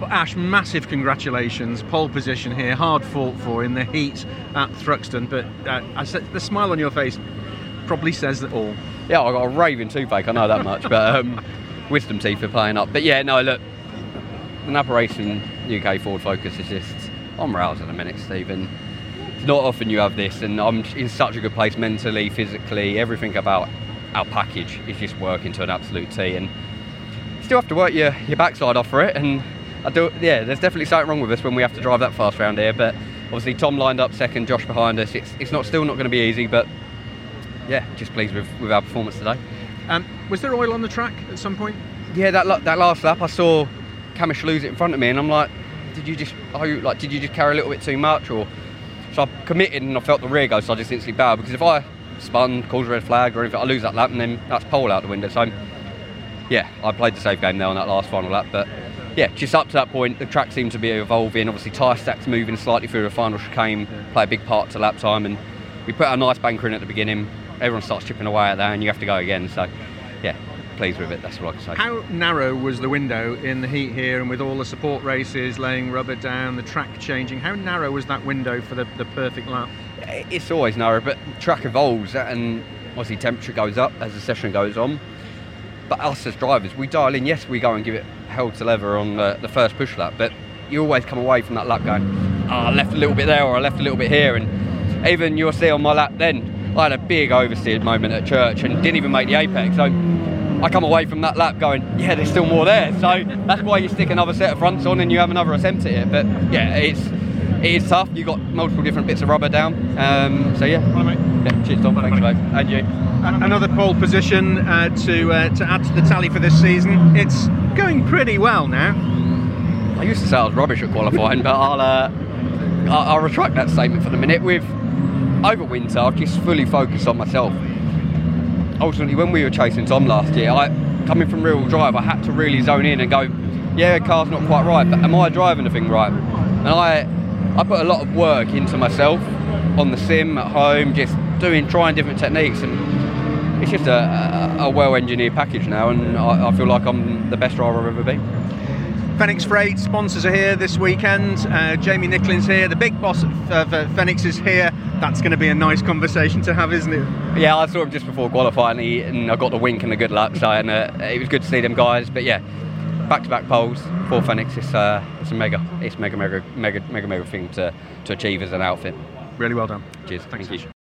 Well, Ash, massive congratulations. Pole position here, hard fought for in the heat at Thruxton, but uh, I said, the smile on your face probably says it all. Yeah, I got a raving toothache, I know that much, but um, wisdom teeth for playing up. But yeah, no, look, NAPA Racing UK Ford Focus is just rails at the minute, Stephen. It's not often you have this, and I'm in such a good place mentally, physically, everything about our package is just working to an absolute T. And you still have to work your, your backside off for it. And I do, yeah, there's definitely something wrong with us when we have to drive that fast round here. But obviously, Tom lined up second, Josh behind us. It's, it's not still not going to be easy, but yeah, just pleased with, with our performance today. Um, was there oil on the track at some point? Yeah, that that last lap, I saw Cammish lose it in front of me, and I'm like, did you just, oh, like, did you just carry a little bit too much, or? So I committed and I felt the rear go, so I just instantly bowed because if I spun, calls a red flag or anything, I lose that lap and then that's pole out the window. So yeah, I played the safe game there on that last final lap, but yeah, just up to that point, the track seemed to be evolving. Obviously, tyre stacks moving slightly through the final chicane play a big part to lap time, and we put our nice banker in at the beginning. Everyone starts chipping away at that, and you have to go again. So, yeah, pleased with it. That's what I can say. How narrow was the window in the heat here, and with all the support races, laying rubber down, the track changing? How narrow was that window for the, the perfect lap? It's always narrow, but track evolves, and obviously temperature goes up as the session goes on. But us as drivers, we dial in. Yes, we go and give it hell to leather on the, the first push lap, but you always come away from that lap going, oh, I left a little bit there or I left a little bit here. And even you'll see on my lap then, I had a big oversteered moment at church and didn't even make the apex. So I come away from that lap going, yeah, there's still more there. So that's why you stick another set of fronts on and you have another attempt at it. But yeah, it's it is tough. You've got multiple different bits of rubber down. Um, so yeah. yeah. Cheers, Tom. Thanks, mate. And you. Another pole position uh, to uh, to add to the tally for this season. It's going pretty well now. I used to say I was rubbish at qualifying, but I'll, uh, I'll, I'll retract that statement for the minute. With over winter, I've just fully focused on myself ultimately when we were chasing Tom last year, I coming from real drive, I had to really zone in and go, yeah, car's not quite right, but am I driving the thing right? And I I put a lot of work into myself on the sim at home, just doing trying different techniques and it's just a, a, well engineered package now and I, I feel like I'm the best driver I've ever been. Fenix Freight sponsors are here this weekend. Uh, Jamie Nicklin's here. The big boss of uh, Fenix is here. That's going to be a nice conversation to have, isn't it? Yeah, I saw him just before qualifying, and, he, and I got the wink and the good luck. So, and uh, it was good to see them guys. But yeah, back-to-back poles for Phoenix. It's uh, it's a mega, it's mega, mega, mega, mega, mega thing to to achieve as an outfit. Really well done. Cheers. Thanks. Thank you.